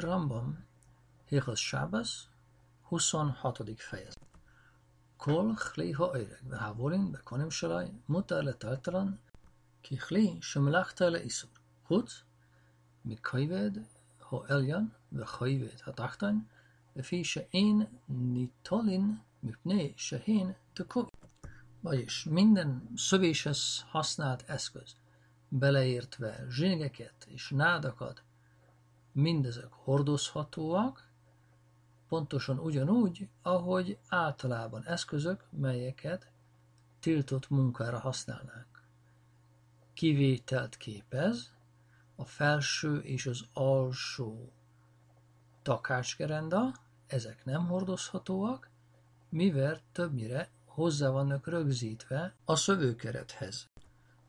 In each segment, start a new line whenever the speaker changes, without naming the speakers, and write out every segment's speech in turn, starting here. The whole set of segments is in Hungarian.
Rambam, Hilchos Sábasz, 26. fejezet. Kol chli ha'öreg, והעבורין בקונים שלי, מותר לטלטלן, ככלי שמלאכתה לאיסור. חוץ מכיבד העליון וכיבד התחתון, לפי שאין ניטולין mipné sehén tökó. Vagyis minden szövéshez használt eszköz, beleértve zsingeket és nádakat, mindezek hordozhatóak, pontosan ugyanúgy, ahogy általában eszközök, melyeket tiltott munkára használnánk. Kivételt képez a felső és az alsó takácsgerenda, ezek nem hordozhatóak, mivel többnyire hozzá vannak rögzítve a szövőkerethez.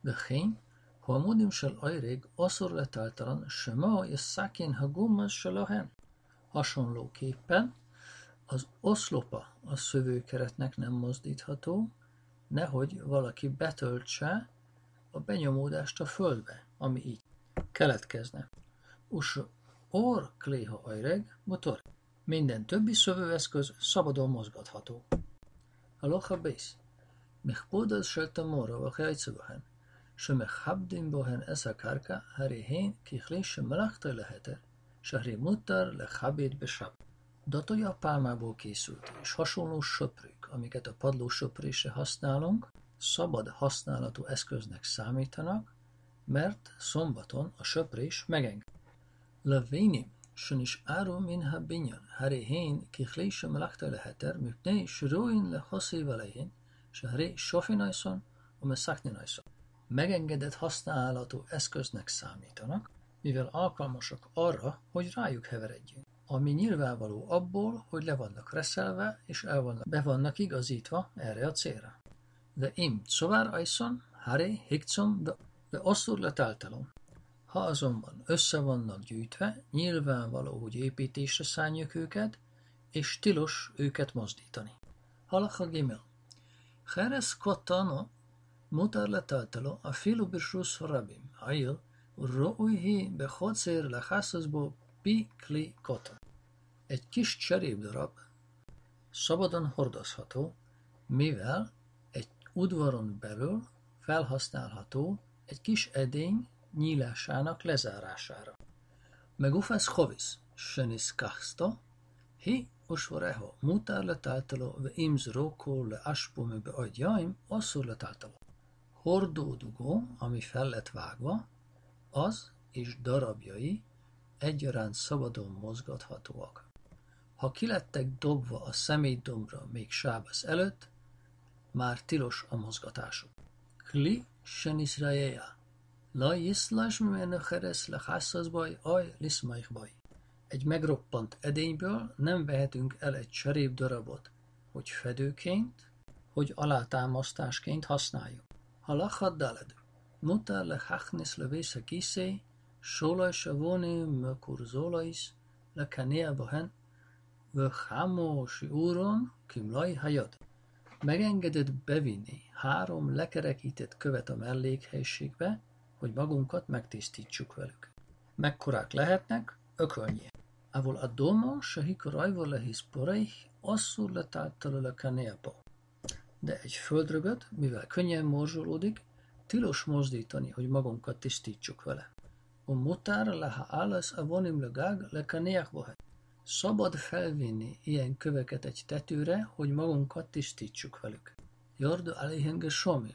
De hény, ha a modim sel ajrég asszor letáltalan, sema és szakén ha gummas se Hasonlóképpen az oszlopa a szövőkeretnek nem mozdítható, nehogy valaki betöltse a benyomódást a földbe, ami így keletkezne. Us or kléha ajreg, motor. Minden többi szövőeszköz szabadon mozgatható. Aloha bész. מכבודות של תמורה וכיוצא בהן, שמכבדים בהן אס הקרקע, הרי הן ככלי שמלאכתה להיתר, שהרי מותר לכבד בשבת. Datoja pálmából készült, és hasonló söprők, amiket a padló söprésre használunk, szabad használatú eszköznek számítanak, mert szombaton a söprés megenged. Levénim שנשארו מן הבניין, הרי הן ככלי שמלאכתה להתר, מפני שראוין לחוסיב עליהן, שהרי sofin ajszon, umeszaknin ajszon. Megengedett használatú eszköznek számítanak, mivel alkalmasak arra, hogy rájuk heveredjünk. Ami nyilvánvaló abból, hogy le vannak reszelve, és el vannak, be vannak igazítva erre a célra. De im szovár ajszon, hare, higcom, de osztur letáltalom. Ha azonban össze vannak gyűjtve, nyilvánvaló, hogy építésre szánjuk őket, és tilos őket mozdítani. Halacha gimel. Cheres kotano mutar letaltalo a filu bisrus rabim, hayil, ro'uhi bechotzer lechaszazbo pi kli koton. Egy kis cserépdarab szabadon hordozható, mivel egy udvaron belül felhasználható egy kis edény nyílásának lezárására. Megufesz hovis, kachsta, hi usvareho mutár letáltaló, ve imz rókó le aspome be adjaim, asszur letáltaló. Hordódugó, ami fel lett vágva, az és darabjai egyaránt szabadon mozgathatóak. Ha kilettek dobva a személydombra még sábasz előtt, már tilos a mozgatásuk. Kli senisrajeja, La yislash mimenu cheres lechasszazbaj, aj liszmajhbaj. Egy megroppant edényből nem vehetünk el egy cserép darabot, hogy fedőként, hogy alátámasztásként használjuk. A kiszé, sólaj se voni mökur zólajsz, le kanea bohen, vöchámó si úron, kimlaj hajad. Megengedett bevinni három lekerekített követ a mellékhelységbe, hogy magunkat megtisztítsuk velük. Mekkorák lehetnek? Ökölnyi. Avol a doma, se hikorajval lehisz poreich, asszur letáltal le kaneapa. De egy földrögöt, mivel könnyen morzsolódik, tilos mozdítani, hogy magunkat tisztítsuk vele. A mutár leha állasz a vonim legág le kaneakbohe. Szabad felvinni ilyen köveket egy tetőre, hogy magunkat tisztítsuk velük. Jordu alihenge somi,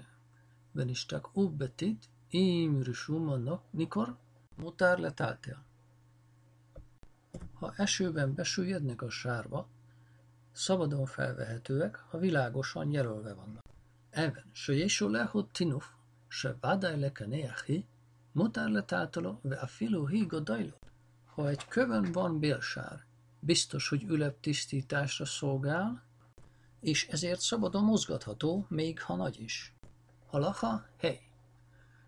venistak ubbetit, אם rishuma nikor mutár letáltél. Ha esőben besüllyednek a sárba, Szabadon felvehetőek, ha világosan jelölve vannak. Even se yesholehu tinuf, se vadai lekeneahi, mutár letátoló, ve a filó hígodajló. Ha egy kövön van bélsár, biztos, hogy ülep tisztításra szolgál, és ezért szabadon mozgatható, még ha nagy is. Halacha, hely!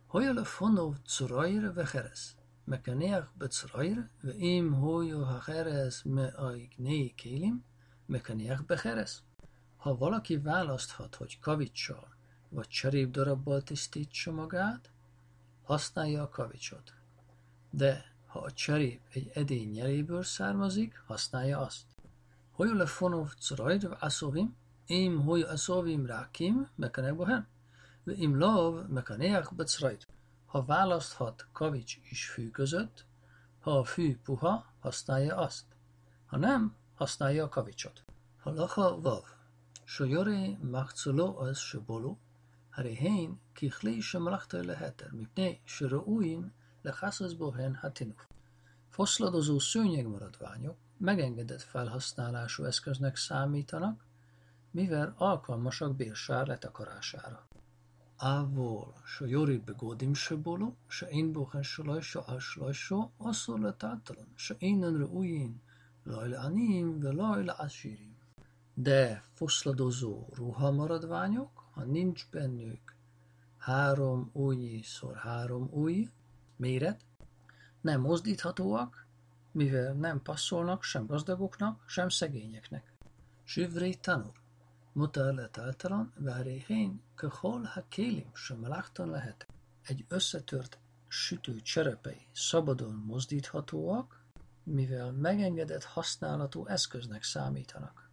Hajala fonov curajra veherez, mekeneach becurajra, ve im hojo haherez me aig né kélim, Mechaniach Becheres. Ha valaki választhat, hogy kavicsal vagy cserépdarabbal tisztítsa magát, használja a kavicsot. De ha a cserép egy edény nyeléből származik, használja azt. Hogy le fonov crajd asovim, im hogy asovim rákim, mekenek bohem, ve im lov mekeneach becrajd. Ha választhat kavics is fű között, ha a fű puha, használja azt. Ha nem, használja a kavicsot. Halacha vav. Sojore machzulo az שבולו, הרי הן ככלי שמלאכתו להתר, מפני שראויים לחסס בו הן הטינוף. Foszladozó szőnyegmaradványok megengedett felhasználású eszköznek számítanak, mivel alkalmasak bélsár letakarására. Ávol, se jorid begodim se bolo, se én bohen se lajsa as lajsa, asszor letáltalan, se innenre lajla anim, ve lajla asírim. De foszladozó ruhamaradványok, ha nincs bennük három új szor három új méret, nem mozdíthatóak, mivel nem passzolnak sem gazdagoknak, sem szegényeknek. Süvré tanul, mutar lett általan, váréhén, köhol ha kélim, sem melachtan lehet. Egy összetört sütő cserepei szabadon mozdíthatóak, mivel megengedett használatú eszköznek számítanak.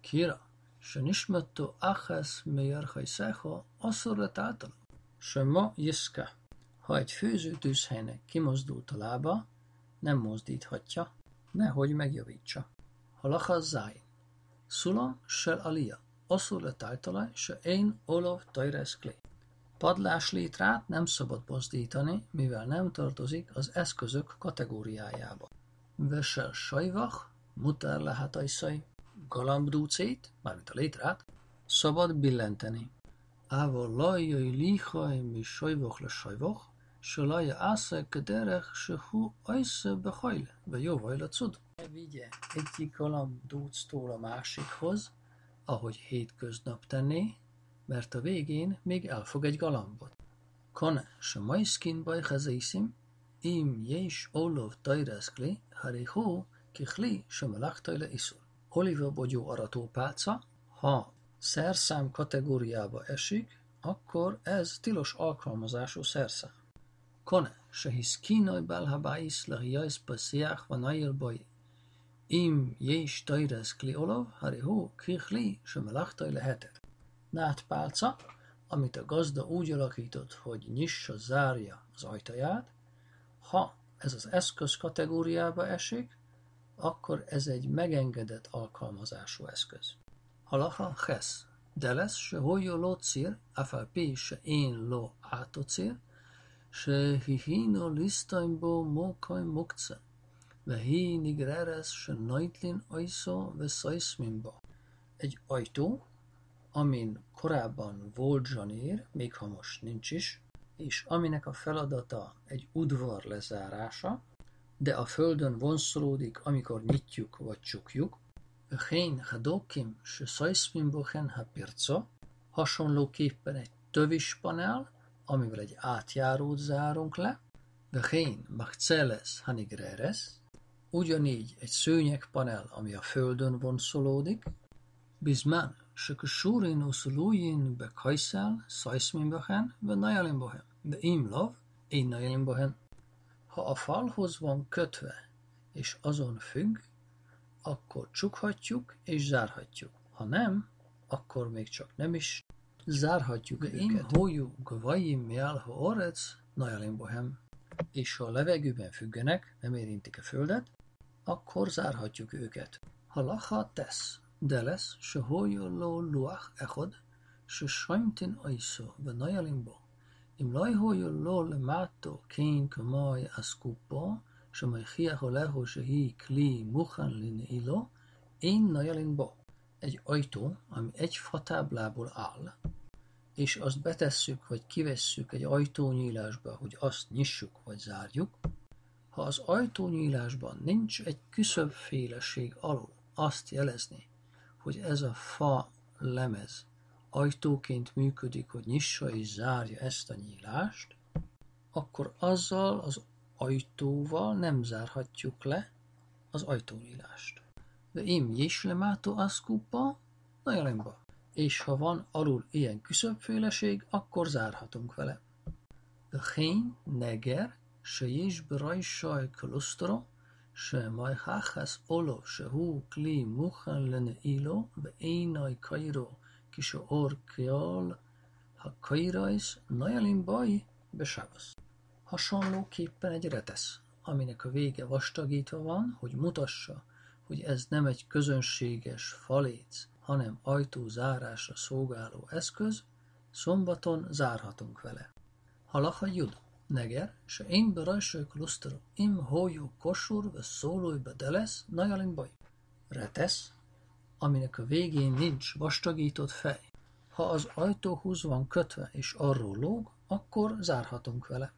Kira, שנשמתו אחס מירחajszáha asszor lett általa. Se ma jiszka. Ha egy főző tűzhelynek kimozdult a lába, nem mozdíthatja, nehogy megjavítsa. Halacha záj. Szulam sel alia. Asszor lett általa, se én olov tajresz klé. Padlás létrát nem szabad mozdítani, mivel nem tartozik az eszközök kategóriájába. Vesel sajvach, mutár lehet ajszai, galambdúcét, mármint a létrát, szabad billenteni. Ával lajjai líhaj mi sajvoch le sajvoch, se lajja ásze kederech se hú ajsze behajle, be jó vajla cud. Vigye egyik galambdúctól a másikhoz, ahogy hétköznap tenné, mert a végén még elfog egy galambot. Kone, se majszkin baj hazeiszim, im jés olov tajreszkli, harihó, kihli, se melachtajle iszul bogyó aratópálca, ha szerszám kategóriába esik, akkor ez tilos alkalmazású szerszám. Kone, שהסכינוי kínai הבייס לחייס פסיח ונעיר בוי. אם יש תוירס כלי אולוב, הרי הוא ככלי שמלאכתו להתר. Nátpálca, amit a gazda úgy alakított, hogy nyissa, zárja az ajtaját, ha ez az eszköz kategóriába esik, akkor ez egy megengedett alkalmazású eszköz. Halacha ches, de lesz se hoyo lo cir, afal pi se én lo áto cir, se hihino lisztaimbo mokaj mokce, ve hi nigreres se najtlin ajszó ve szajszmimba. Egy ajtó, amin korábban volt zsanér, még ha most nincs is, és aminek a feladata egy udvar lezárása, de a földön vonszolódik, amikor nyitjuk vagy csukjuk. Hén hadokim se szajszmin bohen ha pirco, hasonlóképpen egy tövis panel, amivel egy átjárót zárunk le, Vehén machceles hanigreres, ugyanígy egy szőnyegpanel, ami a földön vonszolódik, bizman se kusurin uszulújin be kajszál, szajszmin bohen, ve najalin bohen, de imlov, najalin bohen. Ha a falhoz van kötve, és azon függ, akkor csukhatjuk és zárhatjuk. Ha nem, akkor még csak nem is zárhatjuk őket. Im hojú gvajim ha orec najalim bohem. És ha a levegőben függenek, nem érintik a földet, akkor zárhatjuk őket. Ha lacha tesz, de lesz, se hojú lo luach echod, se sajmtin aiszó, ve najalim. אם לא היו לו למטו כן כמוי אסקופו, שמכריח עליהו שהיא kli mukhan linailo, én najalin bo. Egy ajtó, ami egy fatáblából áll, és azt betesszük vagy kivesszük egy ajtónyílásba, hogy azt nyissuk vagy zárjuk, ha az ajtónyílásban nincs egy küszöbféleség alul, azt jelezni, hogy ez a fa lemez ajtóként működik, hogy nyissa és zárja ezt a nyílást, akkor azzal az ajtóval nem zárhatjuk le az ajtónyílást. De én jéslemáto aszkupa, najalemba. És ha van alul ilyen küszöbféleség, akkor zárhatunk vele. De hén neger, se jés brajsaj klosztoro, se majháhász olo, se hú kli muhan lenne ilo, ve én énaj kajró. Kisó-Orkjól ha Kaira és Najalimbai Besávos. Hasonlóképpen egy retesz, aminek a vége vastagítva van, hogy mutassa, hogy ez nem egy közönséges faléc, hanem ajtó ajtózárásra szolgáló eszköz, szombaton zárhatunk vele. Halaha jud, neger, se én berajsők lusztor, im hójó kosur, ve szólój be delesz, najalimbai. Retesz, aminek a végén nincs vastagított fej. Ha az ajtóhoz van kötve és arról lóg, akkor zárhatunk vele.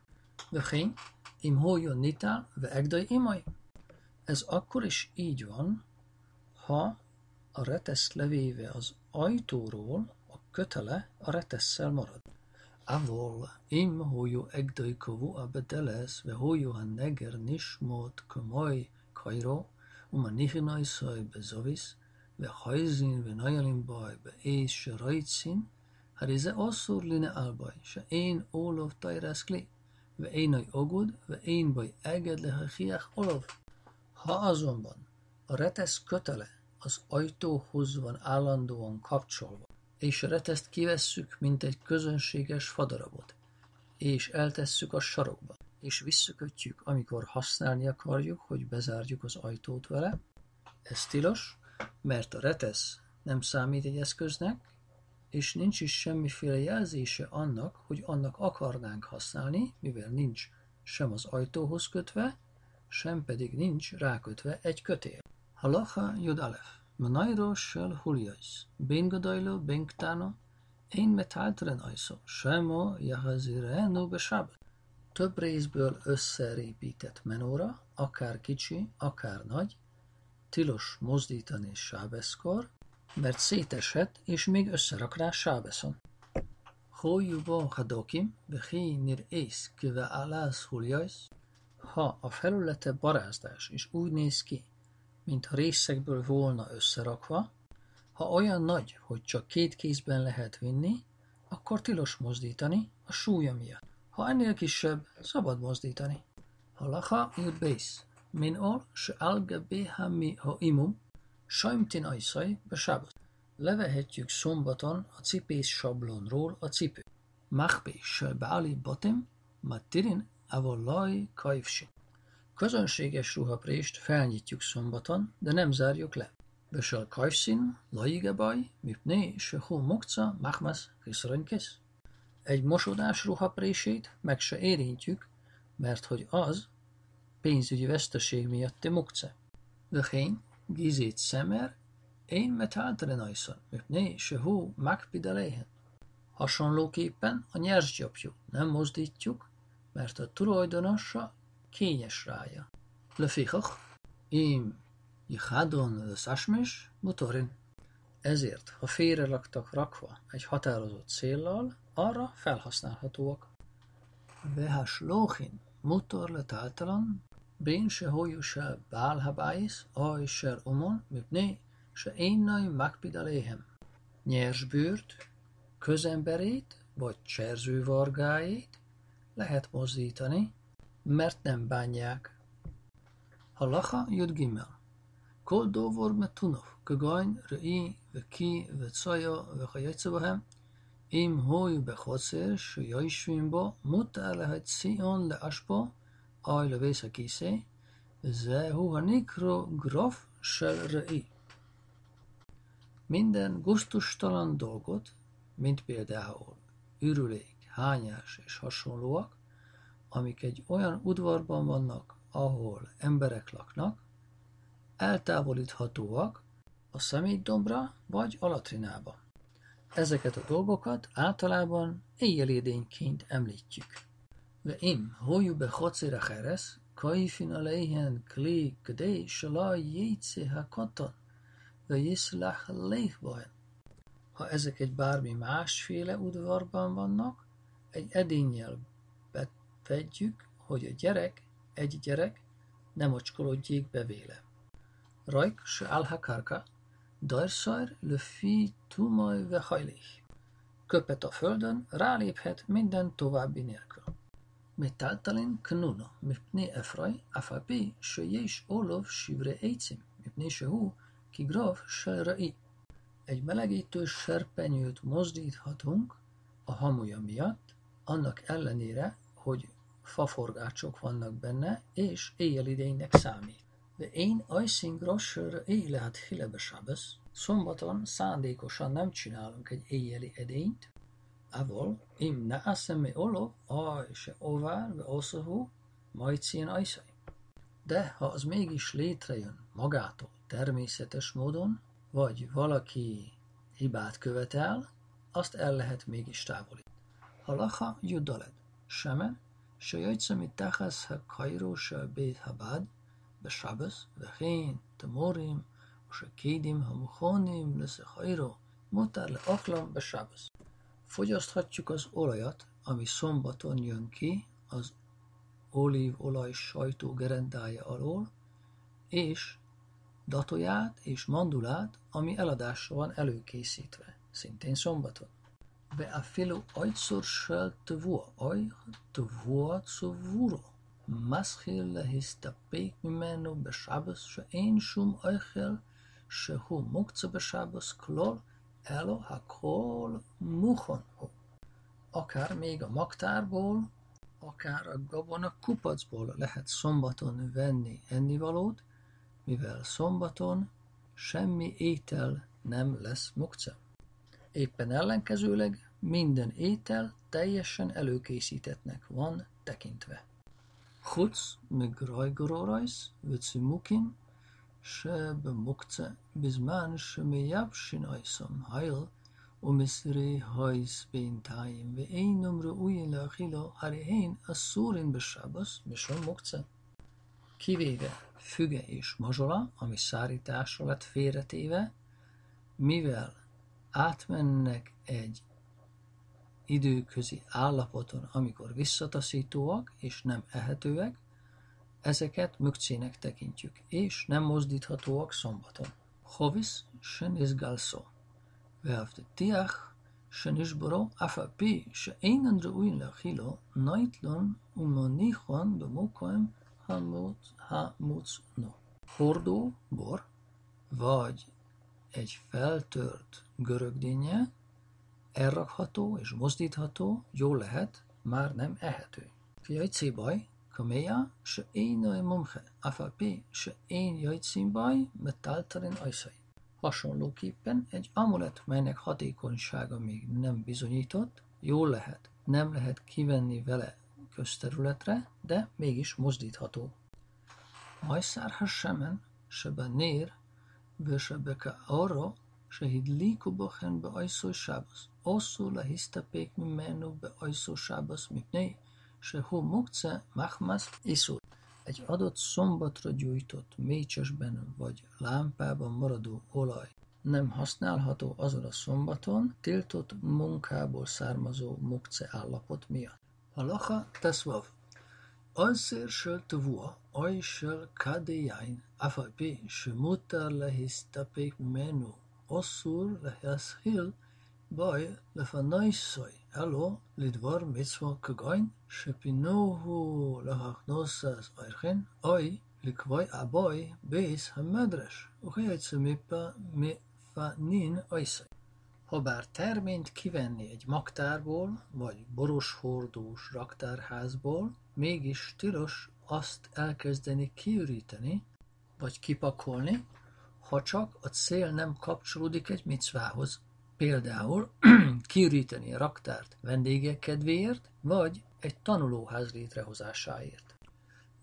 Vöhény, im hójon nitál, ve egdai imaj. Ez akkor is így van, ha a retesz levéve az ajtóról, a kötele a retesszel marad. Avol, im hoju egdajkovu a bedeles, ve hoju a neger nismot kamaj kajro, um a nichinaj szaj bezovis, ve hajzin ve najalin baj be és se rajtszin, harize asszur line albaj, se én ólov tajrász kli, ve énaj ogud, ve én baj eged leha hiach olov. Ha azonban a retesz kötele az ajtóhoz van állandóan kapcsolva, és a reteszt kivesszük, mint egy közönséges fadarabot, és eltesszük a sarokba, és visszakötjük, amikor használni akarjuk, hogy bezárjuk az ajtót vele. Ez tilos, mert a retesz nem számít egy eszköznek, és nincs is semmiféle jelzése annak, hogy annak akarnánk használni, mivel nincs sem az ajtóhoz kötve, sem pedig nincs rákötve egy kötél. Halacha Yud Alef. Manairo shel hulios. Ben gadaylo ben ktano. Én metáltren ajszó. Semo jahazirenu besabbat. Több részből összerépített menóra, akár kicsi, akár nagy, tilos mozdítani sábeszkor, mert széteshet, és még összerak rá sábeszon. Hójúba hadokim, behi nir ész kive alász huljajsz, ha a felülete barázdás, és úgy néz ki, mintha részekből volna összerakva, ha olyan nagy, hogy csak két kézben lehet vinni, akkor tilos mozdítani a súlya miatt. Ha ennél kisebb, szabad mozdítani. Halacha bész. Alge béha mi ha imum, sajmtin ajszaj, besábot. Levehetjük szombaton a cipés sablonról a cipő. Machbe se beáli batim, matirin avallai kajfsi. Közönséges ruhaprést felnyitjuk szombaton, de nem zárjuk le. Besel kajfszin, laigebaj, mipné, se hó mokca, machmas, hiszarönykesz. Egy mosodás ruhaprését meg se érintjük, mert hogy az pénzügyi veszteség miatt miatti mukce. Degeen gizét szemer, én metáltelen ajszon, Né, se hú makpid aléhen. Hasonlóképpen a nyersgyapjú nem mozdítjuk, mert a tulajdonosa kényes rája. Lefichach, im jihadon leszásmis motorin. Ezért, ha félre laktak rakva egy határozott céllal, arra felhasználhatóak. Vehas lóhin motor letáltalan, bén se hojú se bálhabáis, aj se omon, mipné, se énnai makpidaléhem. Nyers bűrt, közemberét vagy cserzővargáit lehet mozdítani, mert nem bánják. Halacha Jud Gimel. כל דובור מתונוף, כגון ראי וכי וצויו וכיוצא בהם, אם הוי בחוצר שיושבים בו, מותר להציעון לאשפו, אוי לבייס הכיסא, וזהו הנקרא גרוף של ראי. Minden gusztustalan dolgot, mint például ürülék, hányás és hasonlóak, amik egy olyan udvarban vannak, ahol emberek laknak, eltávolíthatóak a szemétdombra vagy a latrinába. Ezeket a dolgokat általában éjjelédényként említjük. Be hocira heres, kaifin aleihen kli kdei shala jétse ha katan, ve jiszlach léhbahen. Ha ezek egy bármi másféle udvarban vannak, egy edénnyel Vegyük, hogy a gyerek, egy gyerek, nem ocskolódjék be véle. Rajk se alhakarka, Dajsajr löfi tumaj ve hajlich. Köpet a földön, ráléphet minden további nélkül. Mitáltalin knuno, mipni efraj, afapi, söjés olov sivre ejcim, mipni sehú, kigraf serrai. Egy melegítő serpenyőt mozdíthatunk a hamuja miatt, annak ellenére, hogy faforgácsok vannak benne, és éjjelidénynek számít de én ajszíngrossőr éjlát hilebesabesz, szombaton szándékosan nem csinálunk egy éjjeli edényt, avol im naaszemi olov, a és ovár, ve oszahú, majd szín ajszai. De ha az mégis létrejön magától természetes módon, vagy valaki hibát követel, azt el lehet mégis távolítani. Halacha judaled, semen, se jajtszemi tachasz ha kajró se béd habád, בשבס, וכן תמורים ושקידים המוכנים לסחיירו mutar le aklam besábesz. Fogyaszthatjuk az olajat, ami szombaton jön ki az olívolaj sajtó gerendája alól, és datóját és mandulát, ami eladásra van előkészítve, szintén szombaton. ואפילו עצור של תבוע, אוי תבוע צבורו, מתחיל להסתפק ממנו בשבס שאין שום אוכל שהוא מוקצה בשבס כלול, אלא הכל mukon hu. Akár még a magtárból, akár a gabona kupacból lehet szombaton venni ennivalót, mivel szombaton semmi étel nem lesz mukce. Éppen ellenkezőleg minden étel teljesen előkészítetnek van tekintve. Chutz מגרייגורורייס וצימוקים שבמוקצה בזמן שמייבשין אייסם הייל ומסירי הייס בינתיים ואינם ראויים לאכילו הרי הן אסורים בשבס משום מוקצה. Kivéve füge és mazsola, ami szárításra lett félretéve, mivel átmennek egy időközi állapoton, amikor visszataszítóak és nem ehetőek, ezeket mögcének tekintjük, és nem mozdíthatóak szombaton. Hovis sen izgalszó, veavte tiach sen isboró, afa pi se énen rúin le hilo, najtlon umonihon domokoem ha no. Hordó, bor, vagy egy feltört görögdínje, elrakható és mozdítható, jó lehet, már nem ehető. Jajcébaj, kaméja, se én nagy mumhe, afapi, se én jajcímbaj, metáltarin ajszai. Hasonlóképpen egy amulet, melynek hatékonysága még nem bizonyított, jól lehet, nem lehet kivenni vele közterületre, de mégis mozdítható. Majszár شهیدلیک بخن به آیسو شابس اوسو لهیستپیک منو به آیسو sábasz, mint ne, se hó mokce, machmasz, iszol. Egy adott szombatra gyújtott mécsesben vagy lámpában maradó olaj nem használható azon a szombaton tiltott munkából származó mokce állapot miatt. Halacha teszvav. Azért se tvua, aj se kadejáin, afajpi, se mutár lehisztapék menú, Assur le'eshil by lefanaisoi elo lidvar mitzvah kagain shepinohu lahachnosas archen oi likvai aboy beis hamedrash uchajetsz mipa mifanin Ha bár terményt kivenni egy magtárból, vagy boroshordós raktárházból, mégis tilos azt elkezdeni kiüríteni, vagy kipakolni, hacsak a cél nem kapcsolódik egy micvához. Például kiríteni a raktárt vendégek kedvéért, vagy egy tanulóház létrehozásáért.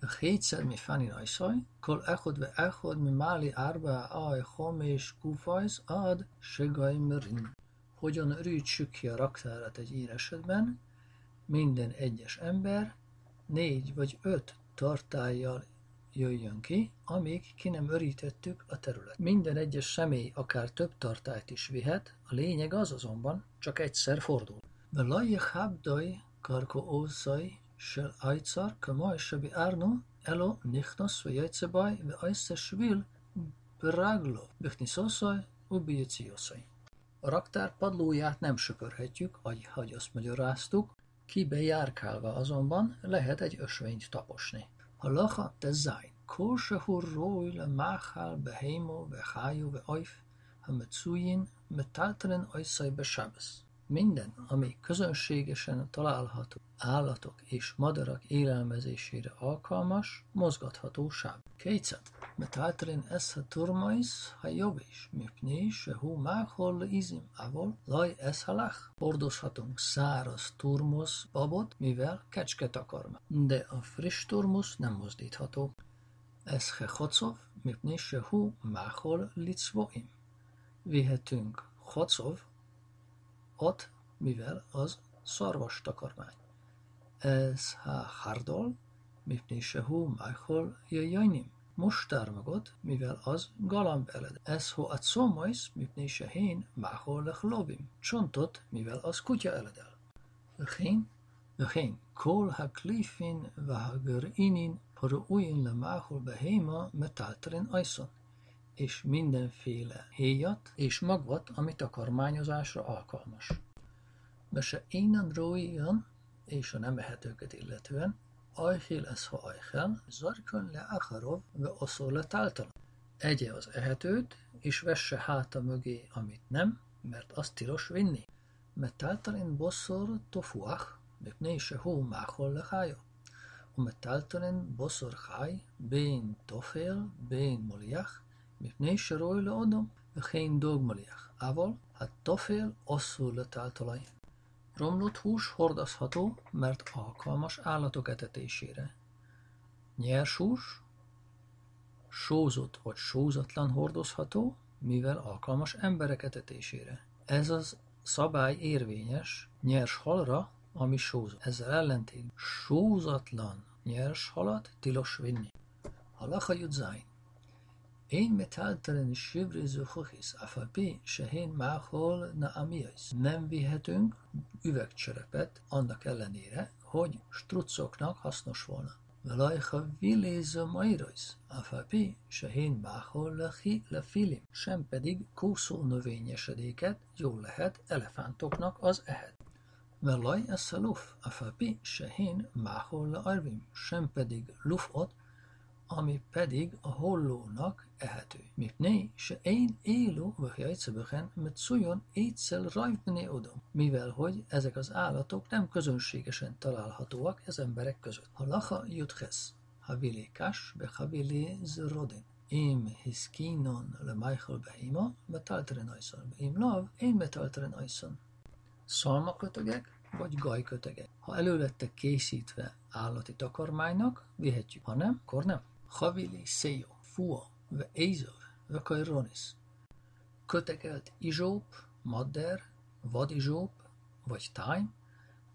الخيتسر مفاني نايساي كل أخد وأخد من معلي أربعة آي خمس كوفايز ad شجاي مرين Hogyan rűtsük ki a raktárat egy ír esetben? Minden egyes ember négy vagy öt tartályjal jöjjön ki, amíg ki nem örítettük a terület. Minden egyes személy akár több tartályt is vihet, a lényeg az azonban csak egyszer fordul. Velaj habdaj karko ószaj sel ajcar kamaj sebi árnu elo nichnas ve jajcebaj ve ajszes vil braglo bichniszószaj ubijeciószaj. A raktár padlóját nem söpörhetjük, ahogy azt magyaráztuk, kibe járkálva azonban lehet egy ösvényt taposni. הלכה תזאי כל שהוא רוי למחר בהימו וחיו ואויף המצויין מטלטלן אויסוי בשבס. Minden, ami közönségesen található állatok és madarak élelmezésére alkalmas, mozgatható sáv. Kétszer, metáltalin ez a turmais, ha jobb is, mipné, se hú máhol izim, avol, laj ez halach. Hordozhatunk száraz turmos babot, mivel kecske takarma. De a friss turmus nem mozdítható. Ez hecocov, mipné, se máhol ott, mivel az szarvas takarmány. Ez ha hardol, mipné sehu májhol jajajnim. Mustármagot, mivel az galamb eled. Ez ho a comajsz, mipné sehén máhol lechlovim. Csontot, mivel az kutya eledel. Vöhén, vöhén, kol ha klifin, vahagur inin, poru ujin le máhol behéma, metálterin ajszon és mindenféle héjat és magvat, amit a kormányozásra alkalmas. De se innen róian, és a nem ehetőket illetően, ajhél eszha ajhel, zarkön le akharov, ve oszorlet általa. Egye az ehetőt, és vesse háta mögé, amit nem, mert azt tilos vinni. Mert általán bosszor tofuach, mipnei se hó máhol lehája. ومتالتنين بصر خاي bén tofél, bén مليخ מפני שרוי לאודום וכן דוג מליח, אבל התופל אסור לטלטלי. Romlott hús hordozható, mert alkalmas állatok etetésére. Nyers hús, sózott vagy sózatlan hordozható, mivel alkalmas emberek etetésére. Ez az szabály érvényes nyers halra, ami sózott. Ezzel ellentén sózatlan nyers halat tilos vinni. Halacha Judzain. én metáltelen sivriző hohisz, afapi sehén máhol na amiais. Nem vihetünk üvegcserepet annak ellenére, hogy struccoknak hasznos volna. Velajha viléző majrajsz, afapi sehén máhol lehi lefilim. Sem pedig kószó növényesedéket jól lehet elefántoknak az ehet. Velaj a luf, afapi sehén máhol le arvim, sem pedig lufot, ami pedig a hollónak ehető. Mipné, se én élő vöhjajceböhen, mert szújon étszel rajtné odom, mivel hogy ezek az állatok nem közönségesen találhatóak ez emberek között. Ha lacha juthez, ha vilékás, be ha vilé zrodin. Im hiskinon le Michael behima, betalteren ajszon. Im lav, én betalteren ajszon. Szalmakötögek, vagy gajkötegek. Ha elő készítve állati takarmánynak, vihetjük, ha nem, akkor nem. Havili Széjó, Fua, ve Ézov, ve Kajronis. Kötekelt izsóp, madder, vadizsóp vagy tájm,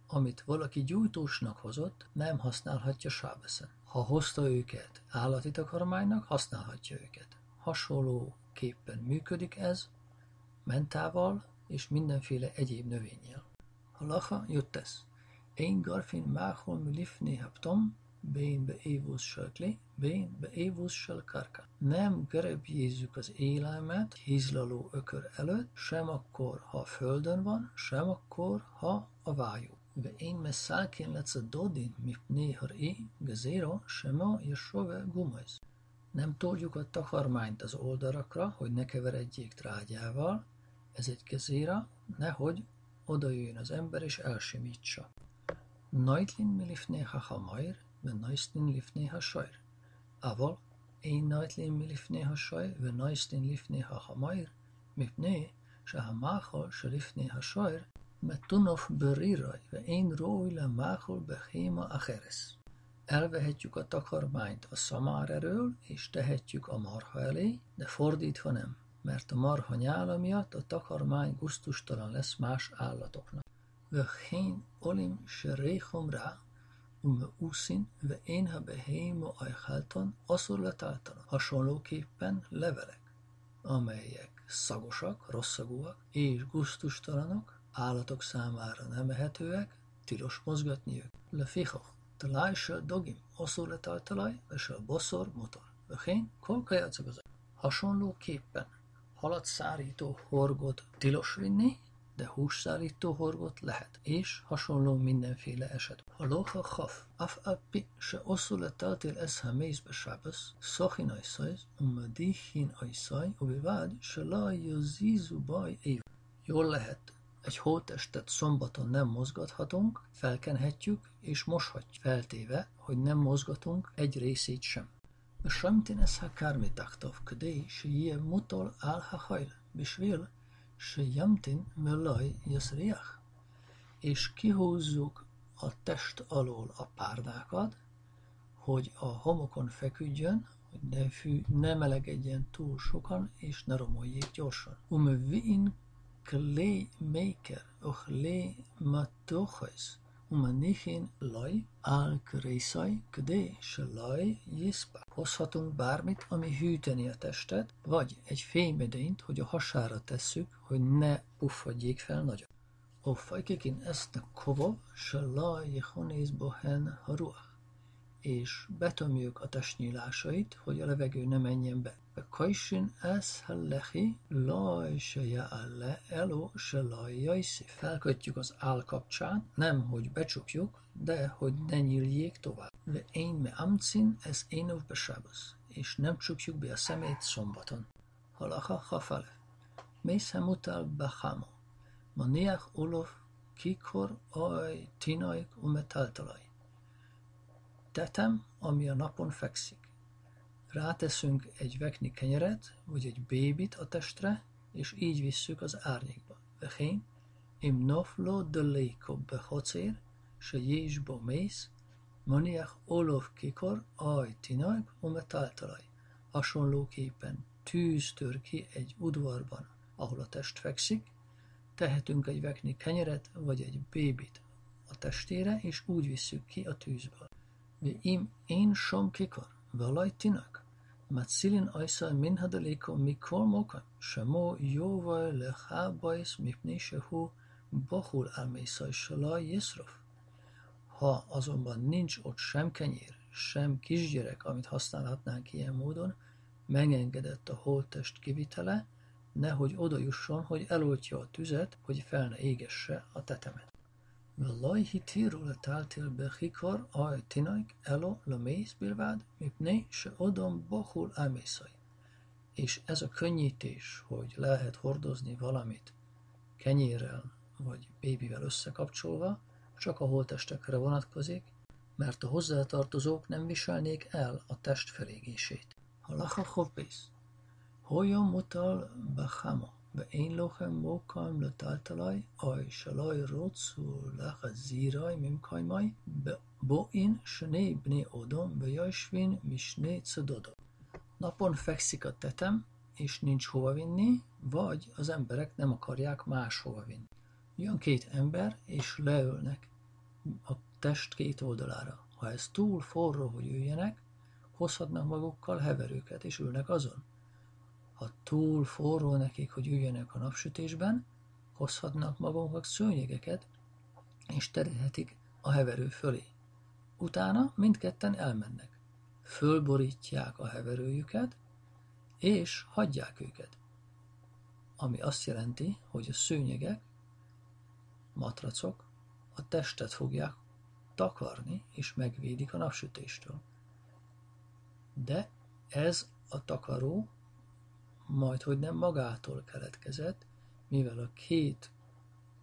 amit valaki gyújtósnak hozott, nem használhatja sábeszen. Ha hozta őket állati takarmánynak, használhatja őket. Hasonló képpen működik ez, mentával és mindenféle egyéb növényjel. Halacha juttesz. Én garfin máhol milifni haptom, bén beévussal klé, bén beévussal karka. Nem gerebjézzük az élelmet hízlaló ökör előtt, sem akkor, ha a földön van, sem akkor, ha a vájú. ואין מסלקין לצדודין מפני הראי גזירו שמו ישove gumajz. Nem toljuk a takarmányt az oldalakra, hogy ne keveredjék trágyával, ez egy kezéra, nehogy oda jöjjön az ember és elsimítsa. Najtlin mi lifné ha hamair, ונויסטין לפני השוער. אבל אין נויטלים מלפני השוער ונויסטין לפני החמיר, מפני שהמאכל שלפני השוער mettunov berirai, ve én rój le máhol behéma a cheres. Elvehetjük a takarmányt a szamár eről, és tehetjük a marha elé, de fordítva nem, mert a marha nyála miatt a takarmány guztustalan lesz más állatoknak. Vöhén olim se réhom rá, úszin, ve én ha behémo ajháltan, asszor letáltanak. Hasonlóképpen levelek, amelyek szagosak, rosszagúak és guztustalanok, állatok számára nem ehetőek, tilos mozgatni ők. Le fiha, talaj se dogim, asszor letáltalaj, és a boszor motor. Vöhén, kolka játszak az Hasonlóképpen halat szárító horgot tilos vinni, de hússzárító horgot lehet, és hasonló mindenféle eset. Haloha khaf, af api se oszul a teltél eszha mézbe sábasz, szachin ajszajz, umadihin ajszaj, ubivád, se lajja zízu baj év. Jól lehet, egy hótestet szombaton nem mozgathatunk, felkenhetjük és moshatjuk, feltéve, hogy nem mozgatunk egy részét sem. Semtin eszha kármi taktov, ködéj, se jie mutol álha hajl, bisvél, Sejamtin mellaj jaszriach, és kihúzzuk a test alól a párdákat, hogy a homokon feküdjön, hogy ne, fű, ne melegedjen túl sokan, és ne romoljék gyorsan. Umvin klé maker, ochlé matochajsz, ומניחין laj, על כריסי, כדי שלא יספק. Hozhatunk bármit, ami hűteni a testet, vagy egy fénymedényt, hogy a hasára tesszük, hogy ne puffadjék fel nagyon. O fajkekin ezt a kovov, se la jehonéz bohen haruach és betömjük a testnyílásait, hogy a levegő ne menjen be. Kajsin ez hellehi, laj se alle, elo se lajjajszi. Felkötjük az áll kapcsán, nem hogy becsukjuk, de hogy ne nyíljék tovább. Le én me amcin, ez én besábasz, és nem csukjuk be a szemét szombaton. Halacha hafale. Mész hemutal behamo. Maniach ulof kikor aj tinajk umetaltalaj tetem, ami a napon fekszik. Ráteszünk egy vekni kenyeret, vagy egy bébit a testre, és így visszük az árnyékba. Vehén, im noflo de léko behocér, se jésbo mész, maniach olof kikor, aj tinajk, umetáltalaj. Hasonlóképpen tűz tör ki egy udvarban, ahol a test fekszik, tehetünk egy vekni kenyeret, vagy egy bébit a testére, és úgy visszük ki a tűzből. Ve im én som kikor, valaj tinak, מצילין אייסה מן הדליקו מכל מקום, שמו יובא לך בייס מפני שהוא bohul elmészaj שלא ישרוף. Ha azonban nincs ott sem kenyér, sem kisgyerek, amit használhatnánk ilyen módon, megengedett a holttest kivitele, nehogy oda jusson, hogy eloltja a tüzet, hogy fel ne égesse a tetemet. ולא התירו לטלטל בכיכר או תינוק אלו למייsz בלבד, מפני שאודom bohul elmészai. És ez a könnyítés, hogy lehet hordozni valamit kenyérrel vagy bébivel összekapcsolva, csak a holtestekre vonatkozik, mert a hozzátartozók nem viselnék el a test felégését. Halacha chovbész. Hogyan mutal bachamo. ואין לכם מקום לטלטלי, אוי שלא ירוצו לך זירי ממקיימי, בואין שני bni odom, ויושבין משני צדodom. Napon fekszik a tetem, és nincs hova vinni, vagy az emberek nem akarják máshova vinni. Jön két ember, és leülnek a test két oldalára. Ha ez túl forró, hogy üljenek, hozhatnak magukkal heverőket, és ülnek azon. Ha túl forró nekik, hogy üljenek a napsütésben, hozhatnak maguknak szőnyegeket, és terhetik a heverő fölé. Utána mindketten elmennek. Fölborítják a heverőjüket, és hagyják őket. Ami azt jelenti, hogy a szőnyegek, matracok a testet fogják takarni, és megvédik a napsütéstől. De ez a takaró majd hogy nem magától keletkezett, mivel a két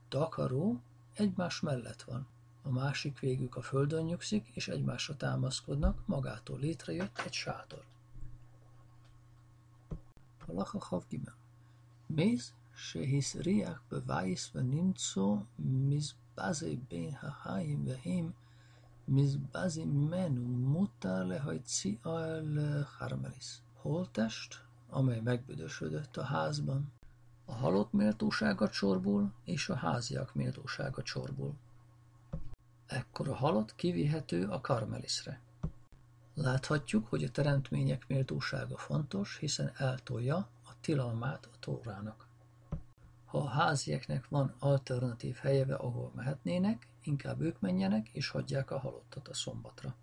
takaró egymás mellett van. A másik végük a földön nyugszik, és egymásra támaszkodnak, magától létrejött egy sátor. Halacha Havgimel. Mész, se hisz riach bevájsz ve nimco mizbaze ben hahaim vehim mizbaze menu muta lehajci al harmelis. Holtest, amely megbüdösödött a házban. A halott méltósága csorból és a háziak méltósága csorból. Ekkor a halott kivihető a karmeliszre. Láthatjuk, hogy a teremtmények méltósága fontos, hiszen eltolja a tilalmát a tórának. Ha a házieknek van alternatív helye, ahol mehetnének, inkább ők menjenek és hagyják a halottat a szombatra.